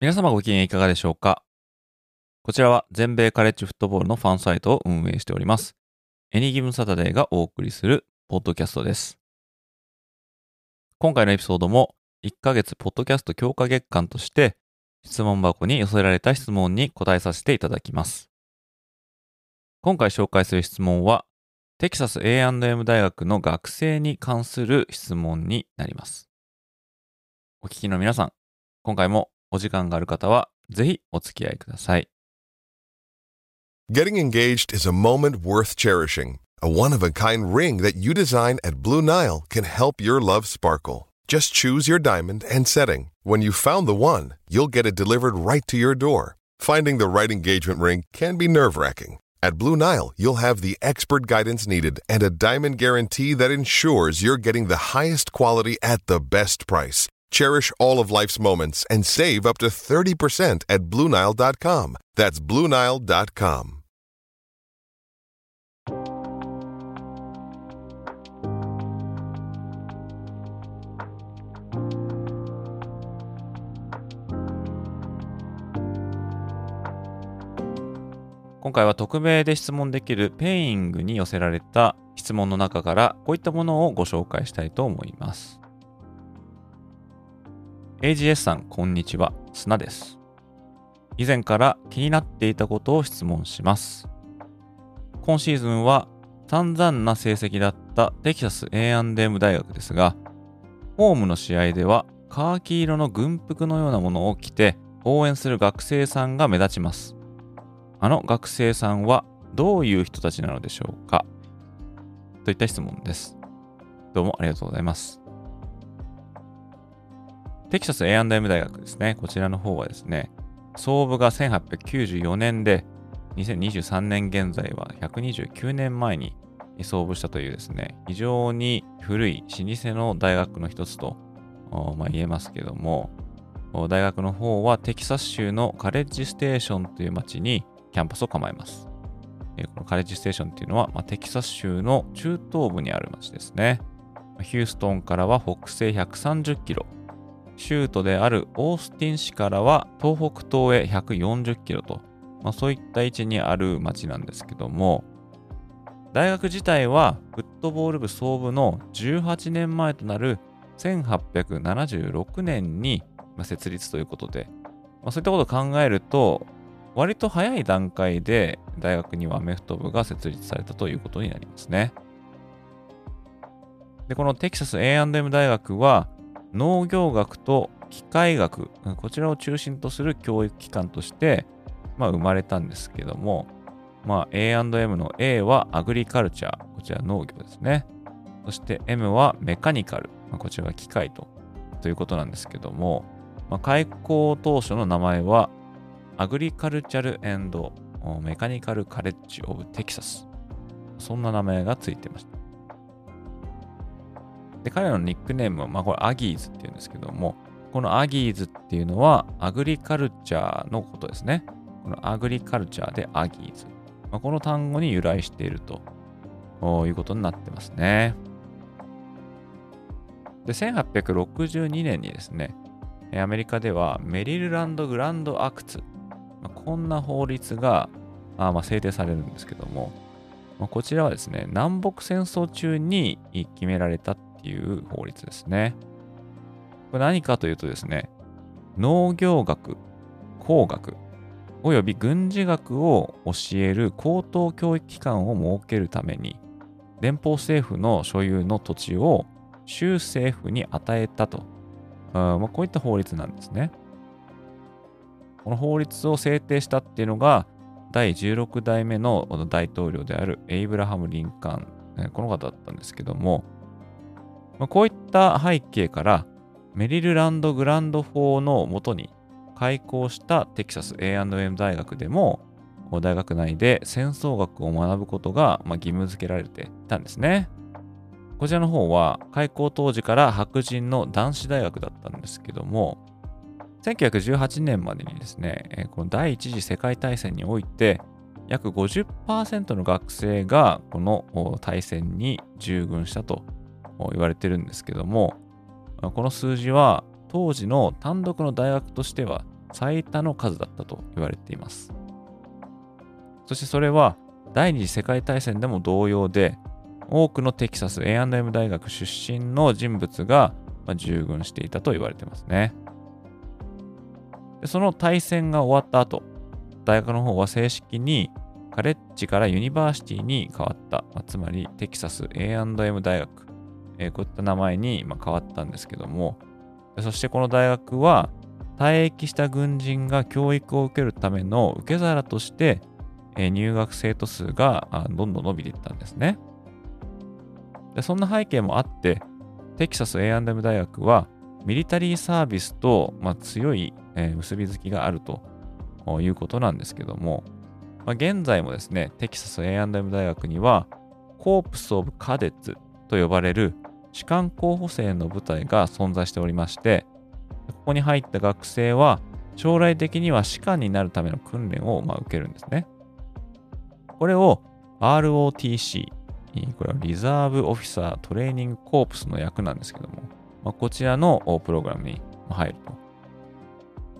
皆様ご機嫌いかがでしょうか？こちらは全米カレッジフットボールのファンサイトを運営しております。エニギブンサタデーがお送りするポッドキャストです。今回のエピソードも1ヶ月ポッドキャスト強化月間として質問箱に寄せられた質問に答えさせていただきます。今回紹介する質問はテキサス A&M 大学の学生に関する質問になります。お聞きの皆さん、今回もお時間がある方は、ぜひお付き合いください。Getting engaged is a moment worth cherishing. A one of a kind ring that you design at Blue Nile can help your love sparkle. Just choose your diamond and setting. When you found the one, you'll get it delivered right to your door. Finding the right engagement ring can be nerve wracking. At Blue Nile, you'll have the expert guidance needed and a diamond guarantee that ensures you're getting the highest quality at the best price. Cherish all of life's moments and save up to 30% at Bluenile.com. That's Bluenile.com. 今回は匿名で質問できるペイングに寄せられた質問の中からこういったものをご紹介したいと思います。AGS さん、こんにちは。砂です。以前から気になっていたことを質問します。今シーズンは散々な成績だったテキサス A&M 大学ですが、ホームの試合ではカーキ色の軍服のようなものを着て応援する学生さんが目立ちます。あの学生さんはどういう人たちなのでしょうか？といった質問です。どうもありがとうございます。テキサス A&M 大学ですね。こちらの方はですね、創部が1894年で、2023年現在は129年前に創部したというですね、非常に古い老舗の大学の一つと、まあ、言えますけども、大学の方はテキサス州のカレッジステーションという町にキャンパスを構えます。このカレッジステーションっていうのは、まあ、テキサス州の中東部にある町ですね。ヒューストンからは北西130キロ、州都であるオースティン市からは東北東へ140キロと、まあ、そういった位置にある町なんですけども、大学自体はフットボール部創部の18年前となる1876年に設立ということで、まあ、そういったことを考えると、割と早い段階で大学にはアメフト部が設立されたということになりますね。で、このテキサス A&M 大学は農業学と機械学、こちらを中心とする教育機関として、まあ、生まれたんですけども、まあ、A&M の A はアグリカルチャー、こちら農業ですね。そして M は Mechanical、まあ、こちらは機械とということなんですけども、まあ、開校当初の名前は Agricultural Mechanical College of Texas。そんな名前がついてました。で、彼のニックネームは、まあこれ Aggies っていうんですけども、この Aggies っていうのは agriculture のことですね。この agriculture で Aggies。まあ、この単語に由来しているということになってますね。で、1862年にですね、アメリカではメリルランド・グランド・アクツ、まあ、こんな法律があまあ制定されるんですけども、まあ、こちらはですね、南北戦争中に決められたっていう法律ですね。これ何かというとですね、農業学、工学、および軍事学を教える高等教育機関を設けるために、連邦政府の所有の土地を州政府に与えたと、あま、こういった法律なんですね。この法律を制定したっていうのが、第16代目の大統領であるエイブラハム・リンカーン、この方だったんですけども、まあ、こういった背景から、メリルランドグランド法のもとに開校したテキサス A&M 大学でも、大学内で戦争学を学ぶことが義務付けられていたんですね。こちらの方は開校当時から白人の男子大学だったんですけども、1918年までにですね、この第一次世界大戦において、約50%の学生がこの大戦に従軍したと言われてるんですけども、この数字は当時の単独の大学としては最多の数だったと言われています。そしてそれは第二次世界大戦でも同様で、多くのテキサス A&M 大学出身の人物が従軍していたと言われてますね。その大戦が終わった後、大学の方は正式にカレッジから University に変わった、つまりテキサス A&M 大学、えーこういった名前にま変わったんですけども、そしてこの大学は退役した軍人が教育を受けるための受け皿として、え入学生徒数がどんどん伸びていったんですね。でそんな背景もあって、テキサス A&M 大学はミリタリーサービスと、まあ、強い、え結びつきがあるということなんですけども、まあ、現在もですね、テキサス A&M 大学には、コープス・オブ・カデッツと呼ばれる士官候補生の部隊が存在しておりまして、ここに入った学生は、将来的には士官になるための訓練をまあ受けるんですね。これを ROTC、これはリザーブ・オフィサー・トレーニング・コープスの役なんですけども、まあ、こちらのプログラムに入る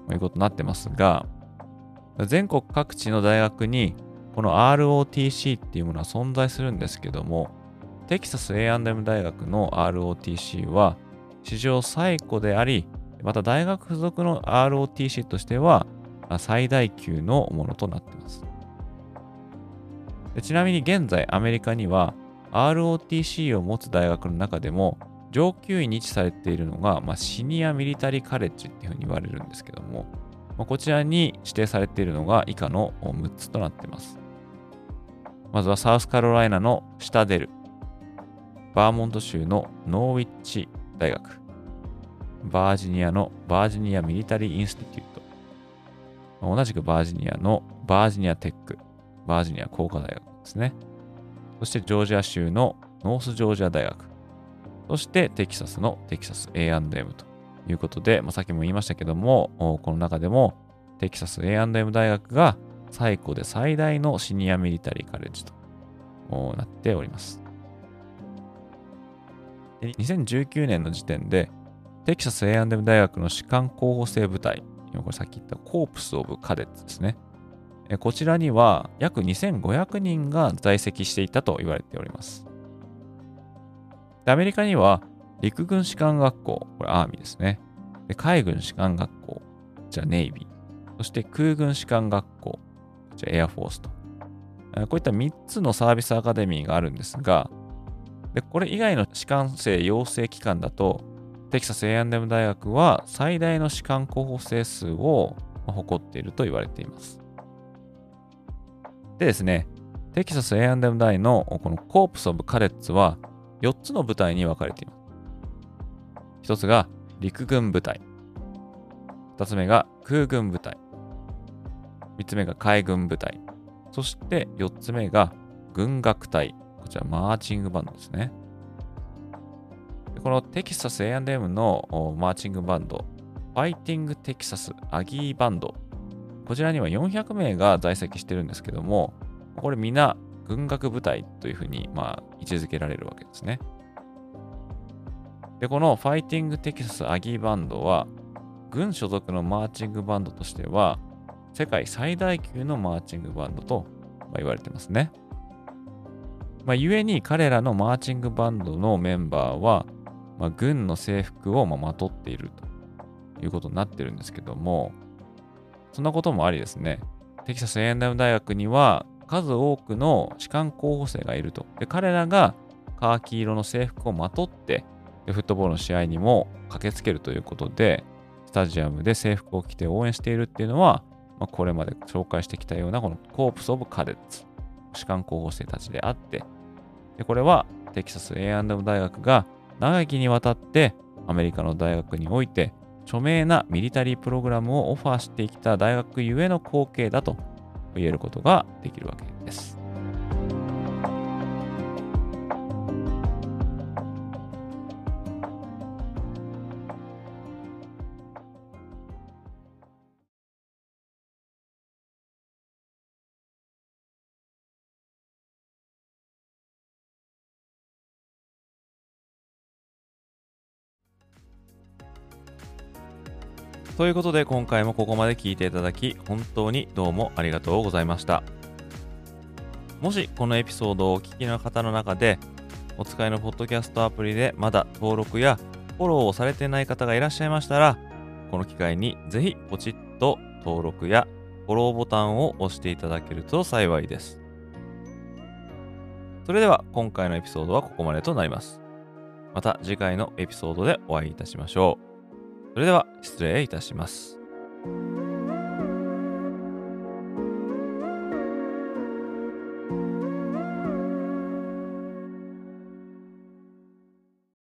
ということになってますが、全国各地の大学にこの ROTC っていうものは存在するんですけども、テキサス A&M 大学の ROTC は史上最古であり、また大学付属の ROTC としては最大級のものとなっています。でちなみに現在アメリカには ROTC を持つ大学の中でも上級位に位置されているのが、まあ、シニアミリタリーカレッジっていうふうに言われるんですけども、まあこちらに指定されているのが以下の6つとなっています。まずはサウスカロライナのシタデル、バーモント州のノーウィッチ大学、バージニアのバージニアミリタリーインスティテュート、同じくバージニアのバージニアテック、バージニア工科大学ですね。そしてジョージア州のノースジョージア大学、そしてテキサスのテキサス A&M ということで、まあ、さっきも言いましたけども、この中でもテキサス A&M 大学が最古で最大のシニアミリタリーカレッジとなっております。で2019年の時点で、テキサス A&M 大学の士官候補生部隊、これさっき言ったコープス・オブ・カデッツですね。こちらには約2500人が在籍していたと言われております。アメリカには陸軍士官学校、これアーミーですね。で海軍士官学校、こちらネイビー。そして空軍士官学校、こちらエアフォースと。こういった3つのサービスアカデミーがあるんですが、でこれ以外の士官生養成機関だと、テキサス A&M 大学は最大の士官候補生数を誇っていると言われています。でですね、テキサス A&M 大のこのコープス・オブ・カデッツは4つの部隊に分かれています。1つが陸軍部隊。2つ目が空軍部隊。3つ目が海軍部隊。そして4つ目が軍楽隊。こちらマーチングバンドですね。このテキサス A&M のマーチングバンド、ファイティングテキサスアギーバンド。こちらには400名が在籍してるんですけども、これ皆軍楽部隊というふうに、まあ、位置づけられるわけですね。で、このファイティングテキサスアギーバンドは、軍所属のマーチングバンドとしては、世界最大級のマーチングバンドとま言われてますね。まあ、故に彼らのマーチングバンドのメンバーは、まあ、軍の制服をままとっているということになってるんですけども、そんなこともありですね、テキサス A&M 大学には数多くの士官候補生がいると。で彼らがカーキ色の制服をまとって、でフットボールの試合にも駆けつけるということで、スタジアムで制服を着て応援しているっていうのは、まあ、これまで紹介してきたようなこのコープス・オブ・カデッツ、士官候補生たちであって、でこれはテキサス A&M 大学が長きにわたってアメリカの大学において著名なミリタリープログラムをオファーしてきた大学ゆえの光景だと言えることができるわけです。ということで今回もここまで聞いていただき本当にどうもありがとうございました。もしこのエピソードをお聞きの方の中でお使いのポッドキャストアプリでまだ登録やフォローをされてない方がいらっしゃいましたらこの機会にぜひポチッと登録やフォローボタンを押していただけると幸いです。それでは今回のエピソードはここまでとなります。また次回のエピソードでお会いいたしましょう。それでは失礼いたします。